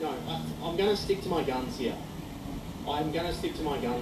No, I, I'm going to stick to my guns here. I'm going to stick to my guns.